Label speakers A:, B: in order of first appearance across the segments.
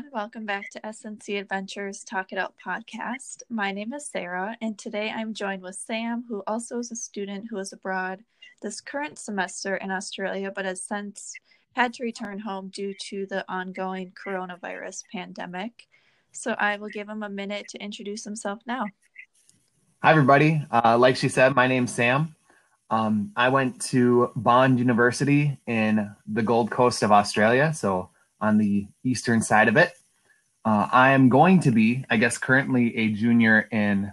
A: everyone. Welcome back to SNC Adventures Talk It Out podcast. My name is Sarah, and today I'm joined with Sam, who also is a student who is abroad this current semester in Australia, but has since had to return home due to the ongoing coronavirus pandemic. So I will give him a minute to introduce himself now.
B: Hi, everybody. Uh, like she said, my name's Sam. Um, I went to Bond University in the Gold Coast of Australia, so on the eastern side of it. Uh, I am going to be, I guess, currently a junior in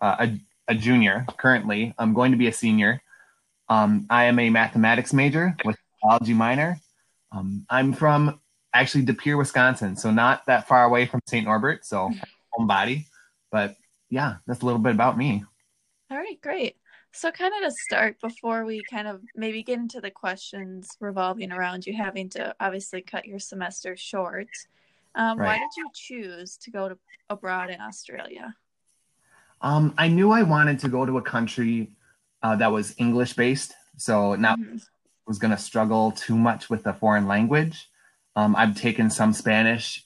B: uh, a, a, junior. Currently, I'm going to be a senior. Um, I am a mathematics major with biology minor. Um, I'm from actually De Pere, Wisconsin, so not that far away from St. Norbert, so home body. But yeah, that's a little bit about me.
A: All right, great. So, kind of to start, before we kind of maybe get into the questions revolving around you having to obviously cut your semester short, um, right. why did you choose to go to abroad in Australia?
B: Um, I knew I wanted to go to a country uh, that was English based, so not mm-hmm. was going to struggle too much with the foreign language. Um, I've taken some Spanish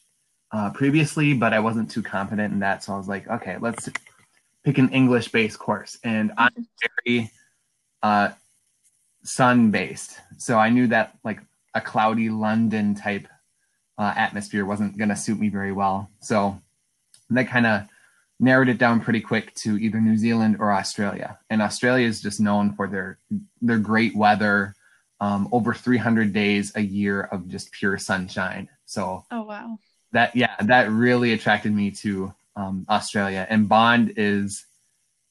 B: uh, previously, but I wasn't too confident in that, so I was like, okay, let's pick an English based course, and I'm very uh, sun based, so I knew that like a cloudy London type uh, atmosphere wasn't going to suit me very well. So that kind of narrowed it down pretty quick to either New Zealand or Australia. And Australia is just known for their their great weather, um, over 300 days a year of just pure sunshine. So
A: oh wow,
B: that yeah, that really attracted me to um, Australia. And Bond is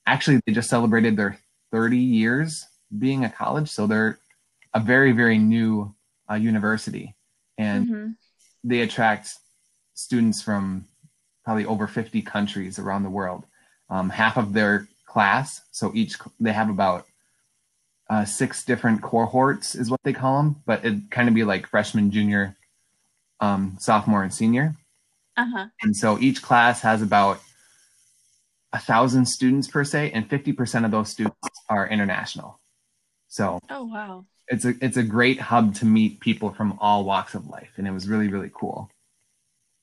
B: actually they just celebrated their 30 years being a college, so they're a very very new uh, university, and mm-hmm. they attract students from probably over 50 countries around the world. Um, half of their class, so each they have about uh, six different cohorts is what they call them, but it kind of be like freshman, junior, um, sophomore, and senior.
A: Uh-huh.
B: And so each class has about a thousand students per se, and 50% of those students are international. So
A: oh wow.
B: It's a it's a great hub to meet people from all walks of life. And it was really, really cool.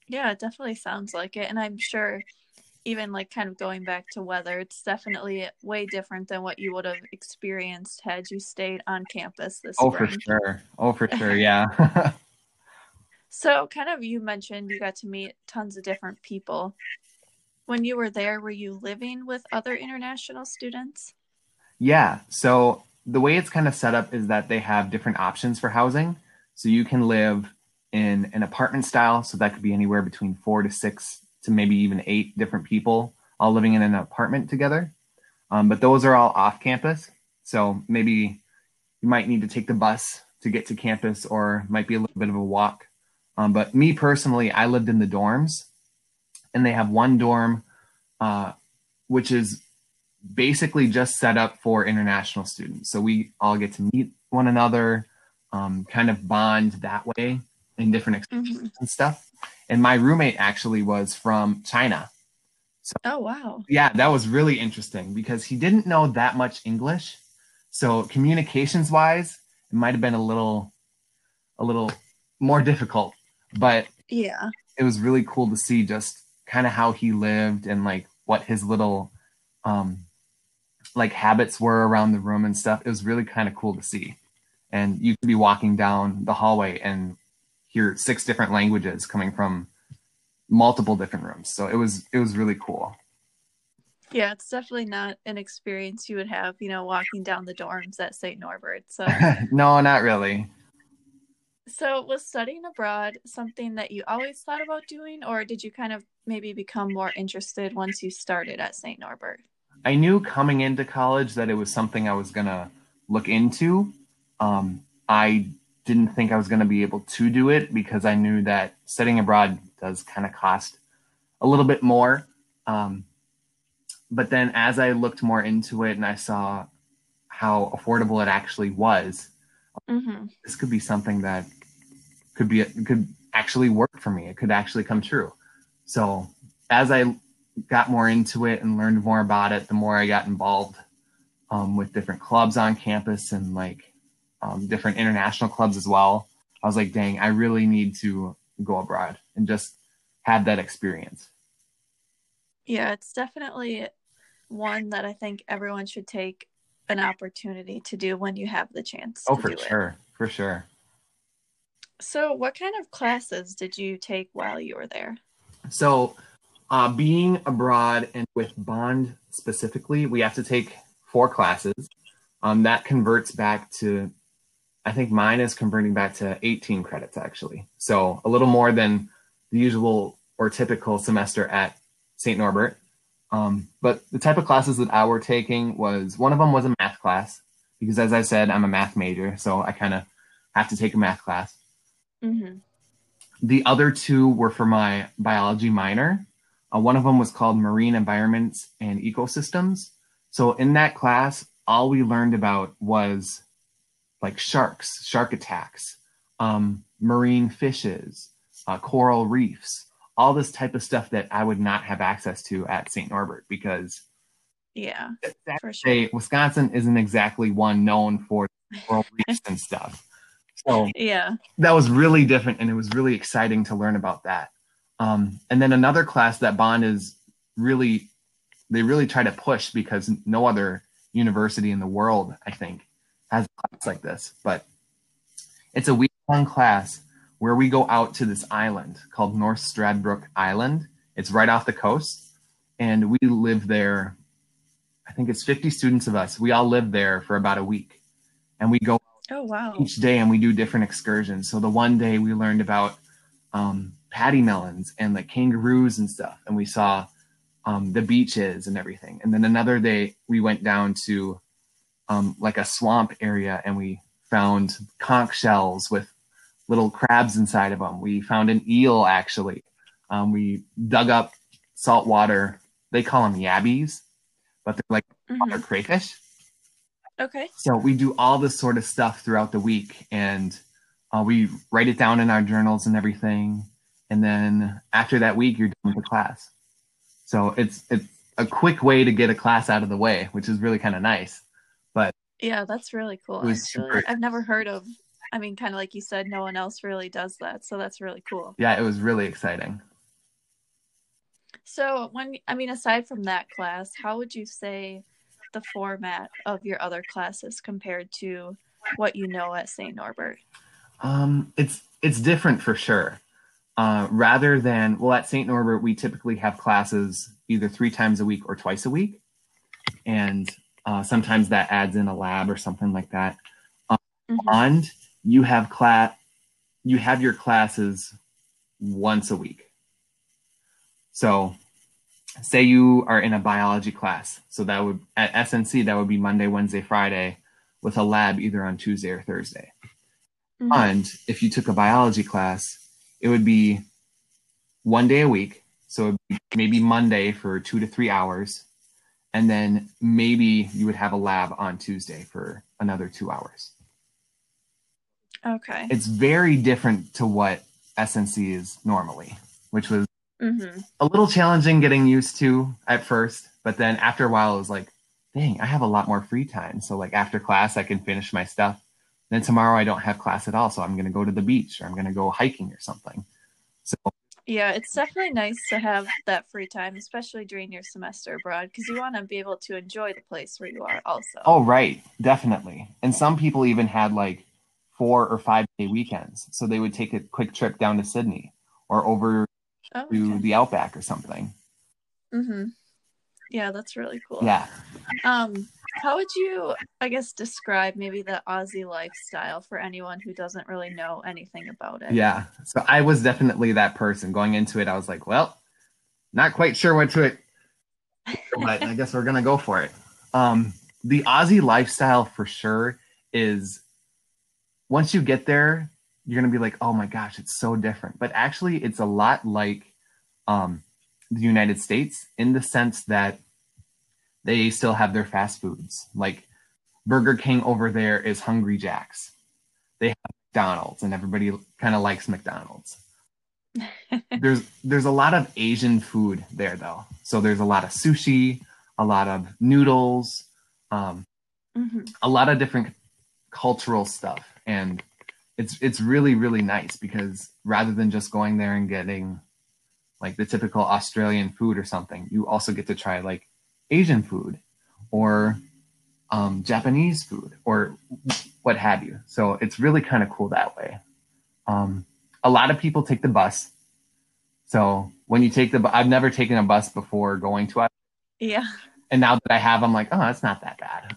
A: Yeah, it definitely sounds like it. And I'm sure even like kind of going back to weather, it's definitely way different than what you would have experienced had you stayed on campus this
B: Oh spring. for sure. Oh for sure, yeah.
A: So, kind of, you mentioned you got to meet tons of different people. When you were there, were you living with other international students?
B: Yeah. So, the way it's kind of set up is that they have different options for housing. So, you can live in an apartment style. So, that could be anywhere between four to six to maybe even eight different people all living in an apartment together. Um, but those are all off campus. So, maybe you might need to take the bus to get to campus or might be a little bit of a walk um, but me personally, I lived in the dorms, and they have one dorm, uh, which is basically just set up for international students. So we all get to meet one another, um, kind of bond that way in different experiences mm-hmm. and stuff. And my roommate actually was from China.
A: So, oh wow!
B: Yeah, that was really interesting because he didn't know that much English. So communications wise, it might have been a little, a little more difficult but
A: yeah,
B: it was really cool to see just kind of how he lived and like what his little um like habits were around the room and stuff. It was really kind of cool to see. And you could be walking down the hallway and hear six different languages coming from multiple different rooms. So it was it was really cool.
A: Yeah, it's definitely not an experience you would have, you know, walking down the dorms at St. Norbert. So
B: no, not really.
A: So, was studying abroad something that you always thought about doing, or did you kind of maybe become more interested once you started at St. Norbert?
B: I knew coming into college that it was something I was going to look into. Um, I didn't think I was going to be able to do it because I knew that studying abroad does kind of cost a little bit more. Um, but then as I looked more into it and I saw how affordable it actually was, mm-hmm. this could be something that could be could actually work for me. It could actually come true. So as I got more into it and learned more about it, the more I got involved um, with different clubs on campus and like um, different international clubs as well. I was like, dang, I really need to go abroad and just have that experience.
A: Yeah, it's definitely one that I think everyone should take an opportunity to do when you have the chance.
B: Oh,
A: to
B: for
A: do it.
B: sure, for sure.
A: So, what kind of classes did you take while you were there?
B: So, uh, being abroad and with Bond specifically, we have to take four classes. Um, that converts back to, I think mine is converting back to 18 credits actually. So, a little more than the usual or typical semester at St. Norbert. Um, but the type of classes that I were taking was one of them was a math class because, as I said, I'm a math major, so I kind of have to take a math class.
A: Mm-hmm.
B: The other two were for my biology minor. Uh, one of them was called Marine Environments and Ecosystems. So in that class, all we learned about was like sharks, shark attacks, um, marine fishes, uh, coral reefs, all this type of stuff that I would not have access to at St. Norbert because
A: Yeah,
B: that
A: for sure.
B: Wisconsin isn't exactly one known for coral reefs and stuff. So
A: Yeah.
B: that was really different and it was really exciting to learn about that um, and then another class that bond is really they really try to push because no other university in the world i think has a class like this but it's a week long class where we go out to this island called north Stradbroke island it's right off the coast and we live there i think it's 50 students of us we all live there for about a week and we go
A: Oh wow.
B: each day and we do different excursions. So the one day we learned about um, pademelons and like kangaroos and stuff, and we saw um, the beaches and everything. And then another day we went down to um, like a swamp area and we found conch shells with little crabs inside of them. We found an eel actually. Um, we dug up salt water. They call them yabbies, but they're like
A: Mhm.
B: water crayfish.
A: Okay.
B: So we do all this sort of stuff throughout the week, and uh, we write it down in our journals and everything. And then after that week, you're done with the class. So it's it's a quick way to get a class out of the way, which is really kind of nice.
A: But yeah, that's really cool. Actually,
B: super-
A: I've never heard of. I mean, kind of like you said, no one else really does that, so that's really cool.
B: Yeah, it was really exciting.
A: So, when I mean, aside from that class, how would you say the format of your other classes compared to what you know at St. Norbert?
B: Um, it's it's different for sure. Uh, rather than well, at St. Norbert, we typically have classes either three times a week or twice a week, and uh, sometimes that adds in a lab or something like that.
A: Mhm.
B: Bond, you have class, you have your classes once a week. So, say you are in a biology class, so that would at SNC that would be Monday, Wednesday, Friday, with a lab either on Tuesday or Thursday.
A: Mhm.
B: And if you took a biology class, it would be one day a week. So maybe Monday for two to three hours. And then maybe you would have a lab on Tuesday for another two hours.
A: Okay.
B: It's very different to what SNC is normally, which was
A: hmm
B: a little challenging getting used to at first. But then after a while, it was like, dang, I have a lot more free time. So, like, after class, I can finish my stuff. Then tomorrow, I don't have class at all. So, I'm going to go to the beach or I'm going to go hiking or something. So,
A: Yeah, it's definitely nice to have that free time, especially during your semester abroad, because you want to be able to enjoy the place where you are also.
B: oh, right, definitely. And some people even had like four or five day weekends. So, they would take a quick trip down to Sydney or over
A: Oh,
B: to
A: okay.
B: the Outback or something.
A: hmm Yeah, that's really cool.
B: Yeah.
A: Um, how would you, I guess, describe maybe the Aussie lifestyle for anyone who doesn't really know anything about it?
B: Yeah. So I was definitely that person going into it. I was like, well, not quite sure what to, but I guess we're gonna go for it. Um, the Aussie lifestyle for sure is once you get there, you're gonna be like, oh my gosh, it's so different. But actually, it's a lot like um, the United States in the sense that they still have their fast foods. Like Burger King over there is Hungry Jack's. They have McDonald's, and everybody kind of likes McDonald's. there's there's a lot of Asian food there though. So there's a lot of sushi, a lot of noodles, um,
A: hmm
B: a lot of different cultural stuff, and it's it's really really nice because rather than just going there and getting like the typical Australian food or something. You also get to try like Asian food or um, Japanese food or what have you. So it's really kind of cool that way. Um, a lot of people take the bus. So when you take the, bu- I've never taken a bus before going to,
A: Yeah.
B: and now that I have, I'm like, oh, it's not that bad.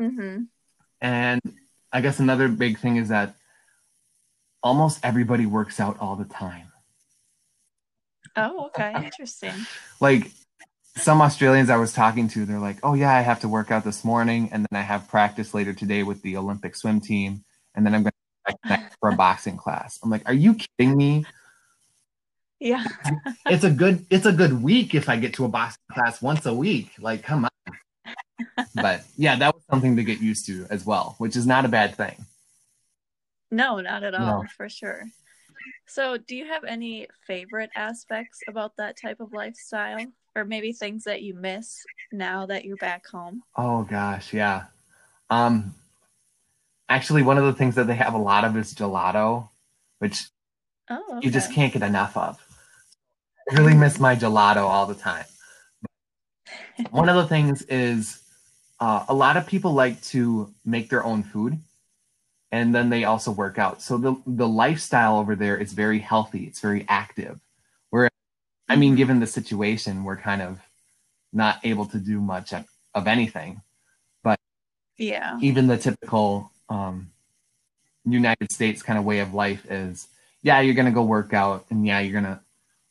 A: Mm-hmm.
B: And I guess another big thing is that almost everybody works out all the time.
A: Oh, okay. Interesting.
B: Like some Australians I was talking to, they're like, oh, yeah, I have to work out this morning. And then I have practice later today with the Olympic swim team. And then I'm going to for a boxing class. I'm like, are you kidding me?
A: Yeah.
B: It's a good it's a good week if I get to a boxing class once a week. Like, come on. But yeah, that was something to get used to as well, which is not a bad thing.
A: No, not at
B: No.
A: all, for sure. So, do you have any favorite aspects about that type of lifestyle? Or maybe things that you miss now that you're back home?
B: Oh gosh, yeah. Um actually one of the things that they have a lot of is gelato, which
A: Oh, okay.
B: you just can't get enough of. I really miss my gelato all the time. One of the things is uh, a lot of people like to make their own food and then they also work out. So the, the lifestyle over there is very healthy, it's very active. Where, I mean,
A: Mhm.
B: given the situation, we're kind of not able to do much of, of anything.
A: But yeah.
B: Even the typical um, United States kind of way of life is yeah, you're gonna go work out and yeah, you're gonna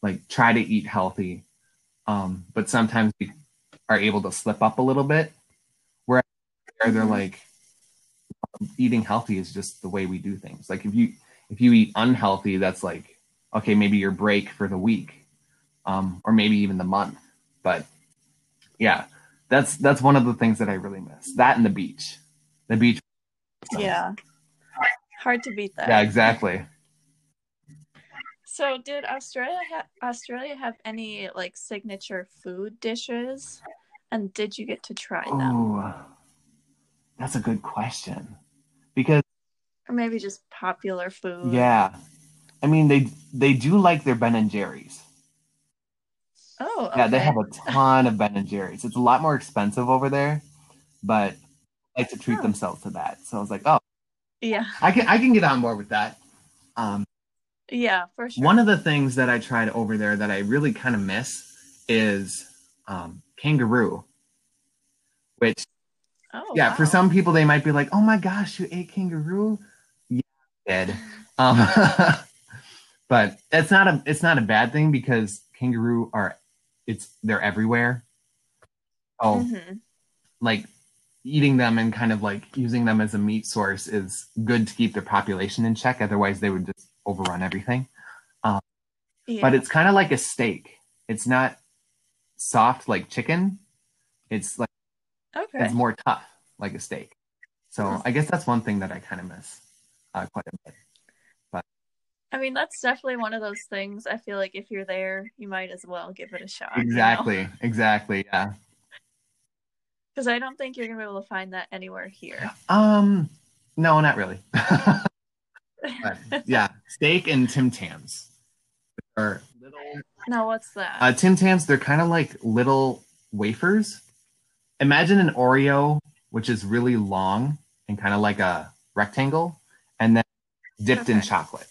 B: like try to eat healthy. Um, but sometimes we are able to slip up a little bit. Where they're like eating healthy is just the way we do things. Like if you if you eat unhealthy, that's like okay, maybe your break for the week, um, or maybe even the month. But yeah, that's that's one of the things that I really miss. That and the beach, the beach.
A: Yeah. Hard to beat that.
B: Yeah, exactly.
A: So, did Australia ha- Australia have any like signature food dishes, and did you get to try them,
B: Oh, that's a good question. Because
A: or maybe just popular food?
B: yeah, I mean they they do like their Ben and Jerry's.
A: Oh, okay.
B: Yeah, they have a ton of Ben and Jerry's. It's a lot more expensive over there, but they like to treat
A: Oh.
B: themselves to that. So I was like, oh,
A: Yeah,
B: I can I can get on board with that. Um,
A: yeah, for sure.
B: One of the things that I tried over there that I really kind of miss is um, kangaroo, which
A: oh,
B: yeah, for some people they might be like, "Oh my gosh, you ate kangaroo?" Yeah, did. Um, but it's not a it's not a bad thing because kangaroo are it's they're everywhere. Oh,
A: Mhm.
B: like eating them and kind of like using them as a meat source is good to keep their population in check. Otherwise, they would just overrun everything.
A: Yeah.
B: but it's kind of like a steak. It's not soft like chicken. It's like
A: okay.
B: it's more tough like a steak. So I guess that's one thing that I kind of miss uh, quite a bit.
A: But I mean, that's definitely one of those things. I feel like if you're there, you might as well give it a shot.
B: Exactly, exactly. Yeah.
A: Because I don't think you're gonna be able to find that anywhere here.
B: Um, no, not really. but yeah, steak and Tim Tams are little.
A: now, what's that?
B: Uh, Tim Tams, they're kind of like little wafers. Imagine an Oreo, which is really long and kind of like a rectangle, and then dipped in chocolate.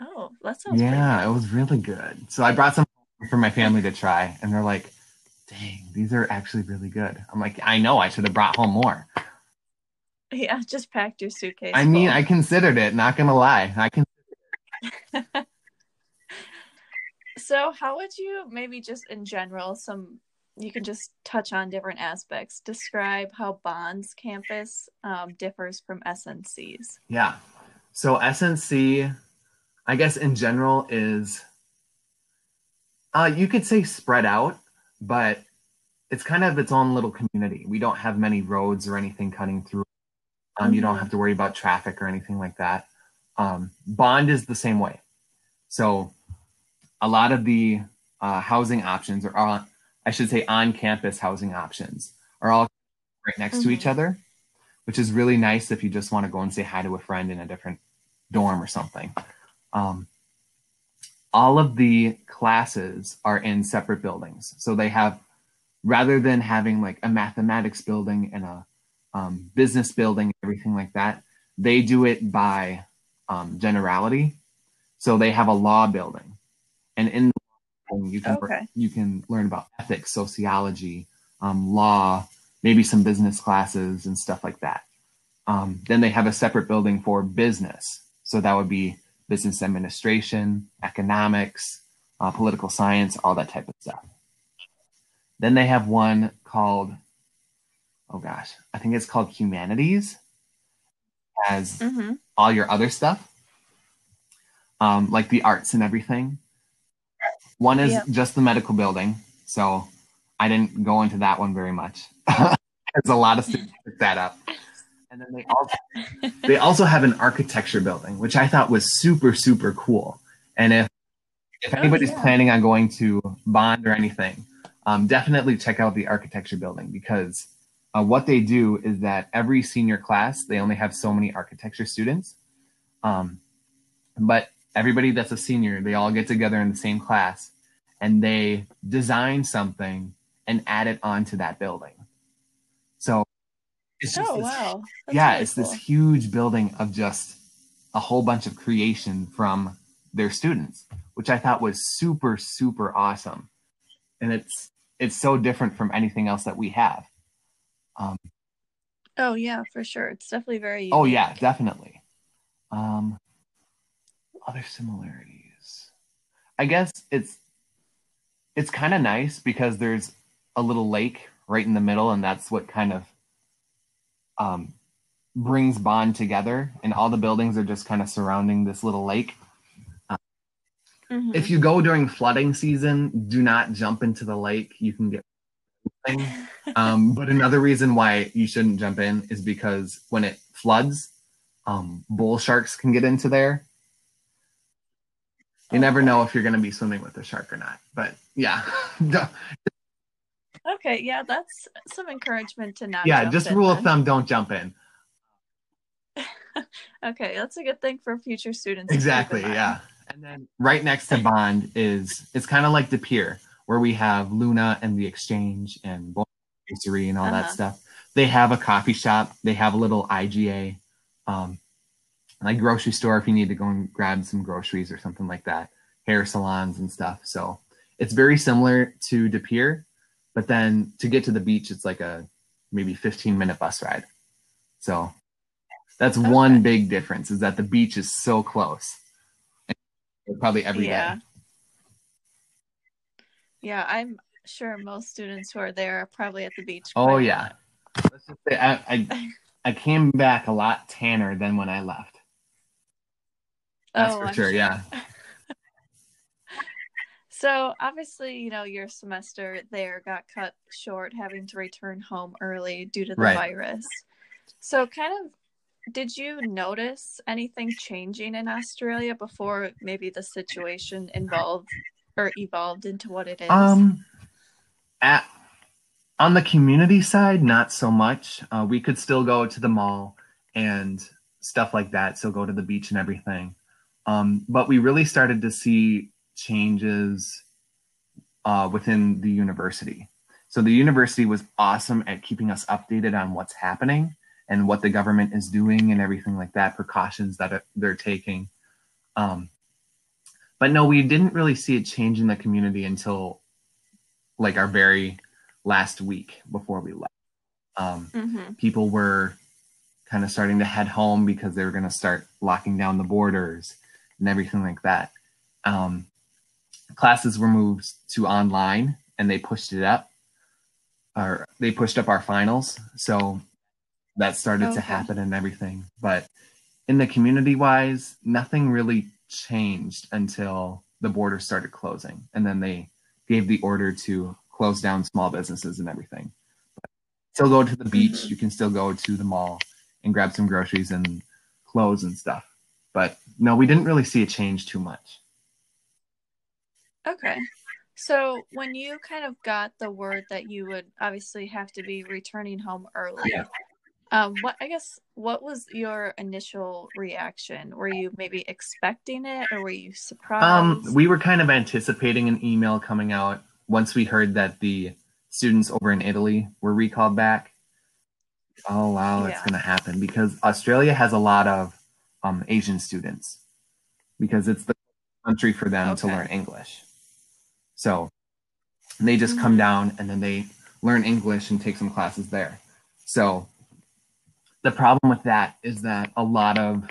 A: oh, that sounds
B: Yeah, it was really good. So I brought some for my family to try, and they're like, "Dang, these are actually really good." I'm like, "I know, I should have brought home more."
A: Yeah, just packed your suitcase.
B: I mean,
A: full.
B: I considered it. Not gonna lie, I can.
A: So, how would you maybe just in general, some you can just touch on different aspects, describe how Bond's campus um, differs from SNC's?
B: Yeah. So SNC, I guess in general is, uh, you could say spread out, but it's kind of its own little community. We don't have many roads or anything cutting through. Um, You don't
A: Mhm.
B: have to worry about traffic or anything like that. Um, Bond is the same way. So a lot of the uh, housing options are on, I should say on campus housing options are all right next to
A: Mhm.
B: each other, which is really nice if you just want to go and say hi to a friend in a different dorm or something. Um, all of the classes are in separate buildings. So they have, rather than having like a mathematics building and a um, business building, everything like that, they do it by um, generality. So they have a law building, and in you can
A: Okay.
B: you can learn about ethics, sociology, um, law, maybe some business classes and stuff like that. Um, then they have a separate building for business, so that would be business administration, economics, uh, political science, all that type of stuff. Then they have one called, oh gosh, I think it's called humanities, as
A: Mm-hmm.
B: all your other stuff, um, like the arts and everything. One is just the medical building, so I didn't go into that one very much. There's a lot of students pick that up, and then they also they also have an architecture building, which I thought was super super cool. And if if
A: Oh,
B: anybody's
A: yeah.
B: planning on going to Bond or anything, um, definitely check out the architecture building because uh, what they do is that every senior class they only have so many architecture students, um, but everybody that's a senior they all get together in the same class and they design something and add it onto that building. So it's just
A: Oh
B: this
A: wow. That's
B: yeah,
A: really
B: it's this huge building of just a whole bunch of creation from their students, which I thought was super, super awesome. And it's it's so different from anything else that we have. Um,
A: Oh yeah, for sure. It's definitely very.
B: oh yeah, definitely. Um, other similarities, I guess it's it's kind of nice because there's a little lake right in the middle, and that's what kind of um, brings Bond together, and all the buildings are just kind of surrounding this little lake.
A: Mhm.
B: If you go during flooding season, do not jump into the lake. You can get. um, but another reason why you shouldn't jump in is because when it floods, um, bull sharks can get into there. You never know if you're going to be swimming with a shark or not. But yeah,
A: Okay, yeah, that's some encouragement to not.
B: yeah, just rule of thumb: don't jump in.
A: Okay, that's a good thing for future students. to keep in
B: Exactly. Yeah. And then right next to Bond is it's kind of like the pier where we have Luna and the Exchange and Bakery and all that
A: Uh-huh.
B: stuff. They have a coffee shop. They have a little IGA, um, like grocery store if you need to go and grab some groceries or something like that. Hair salons and stuff. So it's very similar to De Pere, but then to get to the beach, it's like a maybe 15 minute bus ride. So that's
A: Okay.
B: one big difference is that the beach is so close. And Probably every day.
A: Yeah. Yeah, I'm sure most students who are there are probably at the beach.
B: Oh yeah. Let's just say I, I I came back a lot tanner than when I left. That's
A: Oh,
B: for
A: I'm
B: sure. Yeah.
A: So obviously, you know, your semester there got cut short, having to return home early due to the
B: Right.
A: virus. So, kind of, did you notice anything changing in Australia before maybe the situation involved or evolved into what it is?
B: Um, at on the community side, not so much. Uh, we could still go to the mall and stuff like that. Still go to the beach and everything. Um, but we really started to see changes uh, within the university. So the university was awesome at keeping us updated on what's happening and what the government is doing and everything like that, precautions that they're taking. Um, but no, we didn't really see a change in the community until like our very last week before we left. Um,
A: hmm
B: people were kind of starting to head home because they were going to start locking down the borders and everything like that. Um, classes were moved to online and they pushed it up or they pushed up our finals. So that started to happen and everything. But in the community wise, nothing really changed until the border started closing. And then they gave the order to close down small businesses and everything. But still go to the beach.
A: Mhm.
B: You can still go to the mall and grab some groceries and clothes and stuff. But no, we didn't really see a change too much.
A: Okay. So, when you kind of got the word that you would obviously have to be returning home early,
B: Yeah.
A: Um, what I guess what was your initial reaction? Were you maybe expecting it, or were you surprised?
B: Um, we were kind of anticipating an email coming out once we heard that the students over in Italy were recalled back. Oh wow, that's
A: Yeah.
B: going to happen because Australia has a lot of um, Asian students because it's the country for them to learn English. So they just come
A: Mhm.
B: down and then they learn English and take some classes there. So the problem with that is that a lot of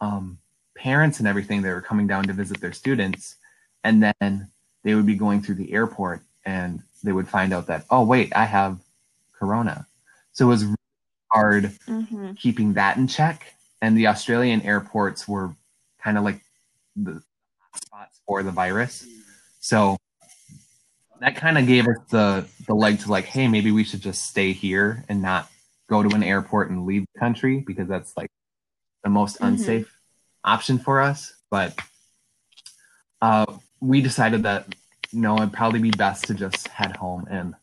B: um, parents and everything they were coming down to visit their students, and then they would be going through the airport and they would find out that oh wait I have corona. So it was really hard
A: hmm
B: keeping that in check. And the Australian airports were kind of like the spots for the virus. So that kind of gave us the the leg to like, hey, maybe we should just stay here and not go to an airport and leave the country because that's like the most
A: Mhm.
B: unsafe option for us. But uh, we decided that no, it'd probably be best to just head home. And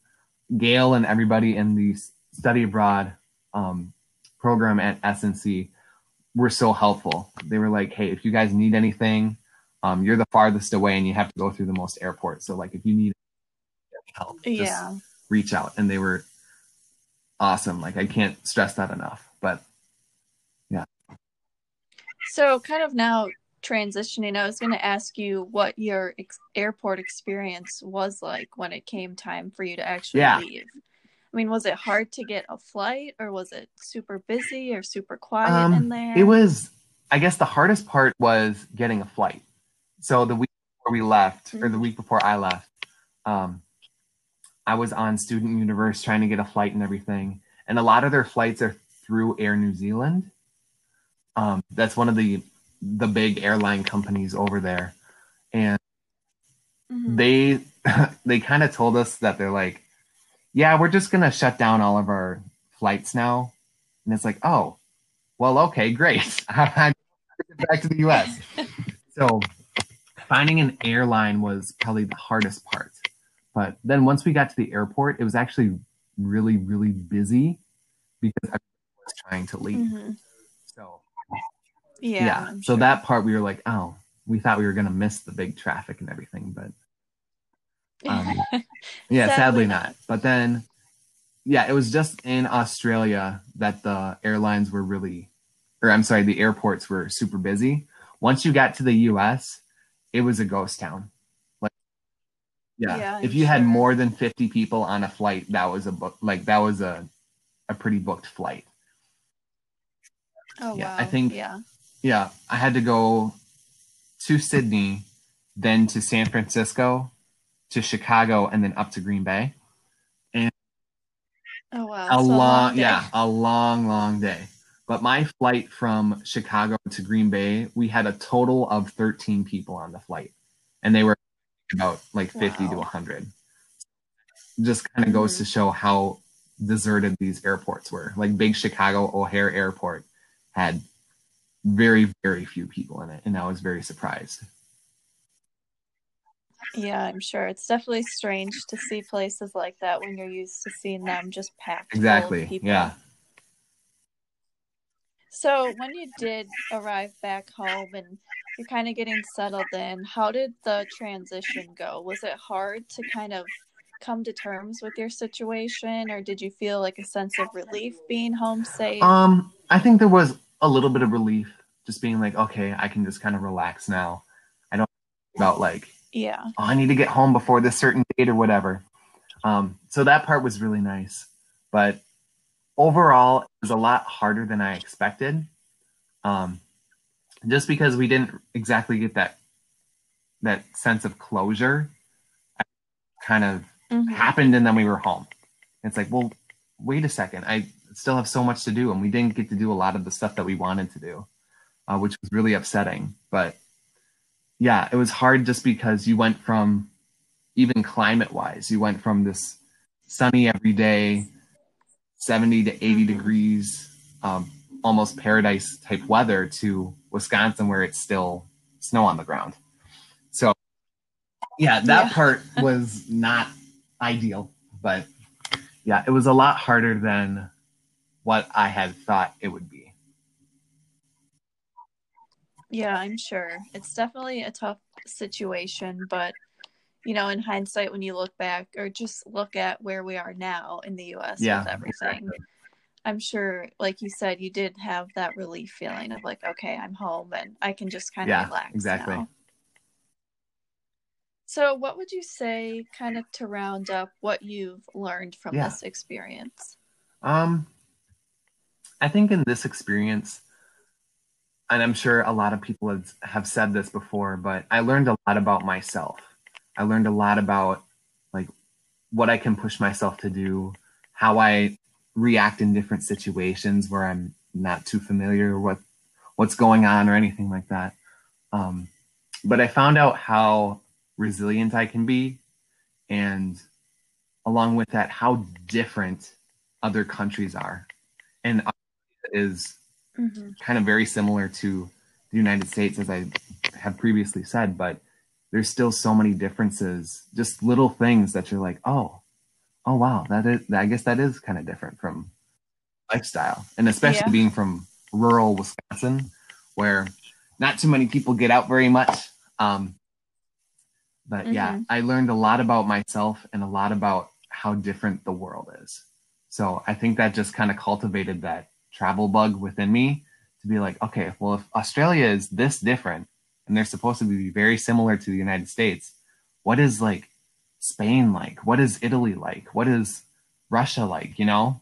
B: Gail and everybody in the study abroad um, program at SNC were so helpful. They were like, hey, if you guys need anything, um, you're the farthest away and you have to go through the most airports. So like if you need help, just
A: Yeah.
B: reach out. And they were awesome. Like I can't stress that enough. But yeah.
A: So, kind of now transitioning, I was going to ask you what your ex- airport experience was like when it came time for you to actually
B: Yeah.
A: leave. I mean, was it hard to get a flight, or was it super busy or super quiet
B: Um,
A: in there?
B: it was, I guess the hardest part was getting a flight. So the week before we left, or the
A: Mhm.
B: week before I left, um, I was on Student Universe trying to get a flight and everything. And a lot of their flights are through Air New Zealand. Um, that's one of the the big airline companies over there, and
A: Mhm.
B: they they kind of told us that they're like, yeah, we're just gonna shut down all of our flights now, and it's like, oh, well, okay, great, back to the U.S. so finding an airline was probably the hardest part, but then once we got to the airport, it was actually really really busy because everyone was trying to leave.
A: Mhm.
B: So
A: Yeah.
B: yeah, so
A: sure.
B: that part we were like, oh, we thought we were gonna miss the big traffic and everything, but um, yeah, sadly,
A: Sadly
B: not. But then, yeah, it was just in Australia that the airlines were really, or I'm sorry, the airports were super busy. Once you got to the U.S., it was a ghost town. Like, yeah,
A: Yeah,
B: if you had more than 50 people on a flight, that was a book. Like that was a a pretty booked flight.
A: oh,
B: yeah,
A: wow.
B: I think-
A: Yeah.
B: Yeah, I had to go to Sydney, then to San Francisco, to Chicago, and then up to Green Bay.
A: Oh, wow.
B: a
A: so
B: long,
A: day.
B: yeah a long long day but my flight from chicago to green bay we had a total of 13 people on the flight and they were about like 50 to 100 just kind of goes
A: Mhm.
B: to show how deserted these airports were like big chicago o'hare airport had very very few people in it and i was very surprised
A: Yeah, I'm sure. It's definitely strange to see places like that when you're used to seeing them just packed.
B: exactly yeah
A: So when you did arrive back home and you're kind of getting settled in, how did the transition go? Was it hard to kind of come to terms with your situation, or did you feel like a sense of relief being home safe?
B: Um, I think there was a little bit of relief, just being like, okay, I can just kind of relax now. I don't about like,
A: yeah.
B: oh, I need to get home before this certain date or whatever. Um, so that part was really nice, but overall, it was a lot harder than I expected. Um, just because we didn't exactly get that that sense of closure, kind of
A: Mhm.
B: happened and then we were home. It's like, well, wait a second. I still have so much to do and we didn't get to do a lot of the stuff that we wanted to do, uh, which was really upsetting. But yeah, it was hard just because you went from even climate wise, you went from this sunny every day, 70 to 80
A: Mhm.
B: degrees, um, almost paradise type weather to Wisconsin where it's still snow on the ground. So yeah, that
A: Yeah.
B: part was not ideal, but yeah, it was a lot harder than what I had thought it would be.
A: Yeah, I'm sure. It's definitely a tough situation, but you know, in hindsight, when you look back or just look at where we are now in the US
B: Yeah,
A: with everything,
B: exactly.
A: I'm sure, like you said, you did have that relief feeling of like, okay, I'm home and I can just kind of
B: Yeah,
A: relax.
B: exactly.
A: now. So, what would you say, kind of to round up what you've learned from
B: Yeah.
A: this experience?
B: Um, I think in this experience, and I'm sure a lot of people have, have said this before, but I learned a lot about myself. I learned a lot about like what I can push myself to do, how I react in different situations where I'm not too familiar with what's going on or anything like that. Um, but I found out how resilient I can be, and along with that, how different other countries are. And is
A: Mm-hmm.
B: kind of very similar to the United States, as I have previously said, but there's still so many differences, just little things that you're like, oh, oh wow, that is, I guess that is kind of different from lifestyle, and especially
A: Yeah.
B: being from rural Wisconsin, where not too many people get out very much. Um, but yeah,
A: Mhm.
B: I learned a lot about myself and a lot about how different the world is. So I think that just kind of cultivated that travel bug within me to be like, okay, well, if Australia is this different and they're supposed to be very similar to the United States, what is like Spain like? What is Italy like? What is Russia like? You know?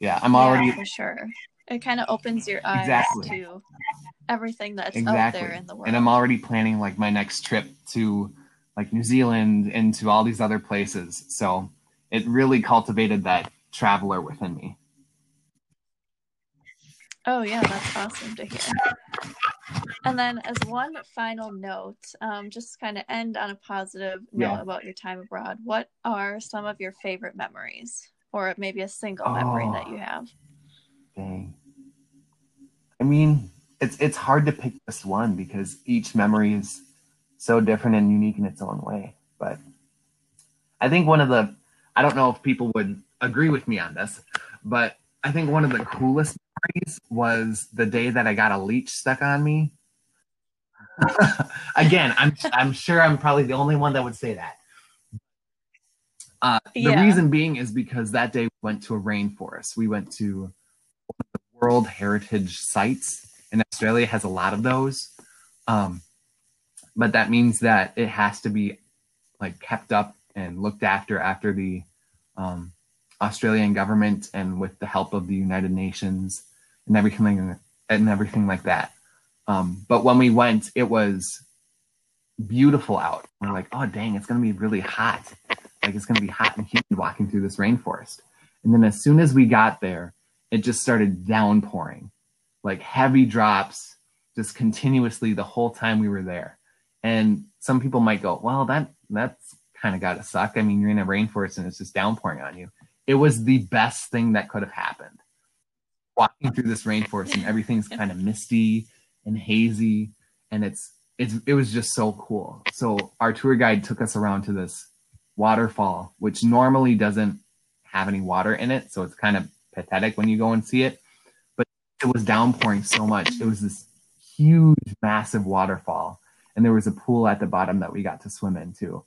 B: Yeah, I'm already
A: yeah, for sure. It kind of opens your eyes
B: Exactly.
A: to everything that's out there in the world.
B: and I'm already planning like my next trip to like New Zealand and to all these other places. So it really cultivated that traveler within me.
A: Oh yeah, that's awesome to hear. And then, as one final note, um, just kind of end on a positive note
B: Yeah.
A: about your time abroad. What are some of your favorite memories, or maybe a single memory that
B: Oh.
A: you have?
B: Dang. I mean, it's it's hard to pick just one because each memory is so different and unique in its own way. But I think one of the I don't know if people would agree with me on this, but I think one of the coolest memories was the day that I got a leech stuck on me. Again, I'm I'm sure I'm probably the only one that would say that. Uh, the
A: Yeah.
B: reason being is because that day we went to a rainforest. We went to one of the World Heritage sites, and Australia has a lot of those. Um, but that means that it has to be like kept up and looked after after the um, Australian government and with the help of the United Nations and everything and everything like that. Um, but when we went, it was beautiful out. We're like, oh dang, it's gonna be really hot. Like it's gonna be hot and humid walking through this rainforest. And then as soon as we got there, it just started downpouring, like heavy drops, just continuously the whole time we were there. And some people might go, well, that that's kind of gotta suck. I mean, you're in a rainforest and it's just downpouring on you. It was the best thing that could have happened. Walking through this rainforest and everything's kind of misty and hazy, and it's it's it was just so cool. So our tour guide took us around to this waterfall, which normally doesn't have any water in it, so it's kind of pathetic when you go and see it. But it was downpouring so much. It was this huge, massive waterfall, and there was a pool at the bottom that we got to swim in too.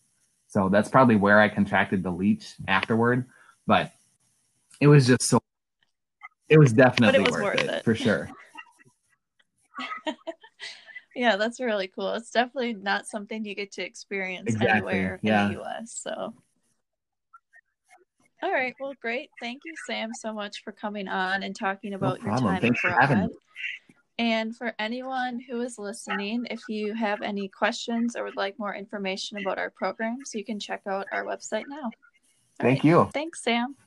B: So that's probably where I contracted the leech afterward. But it was just so. It was definitely
A: was
B: worth,
A: worth
B: it,
A: it.
B: for sure.
A: Yeah, that's really cool. It's definitely not something you get to experience
B: Exactly,
A: anywhere
B: yeah.
A: in the US. So, all right, well, great. Thank you, Sam, so much for coming on and talking about your
B: problem.
A: time
B: Thanks for having
A: abroad. And for anyone who is listening, if you have any questions or would like more information about our programs, you can check out our website now. All
B: Thank
A: right.
B: you.
A: Thanks, Sam.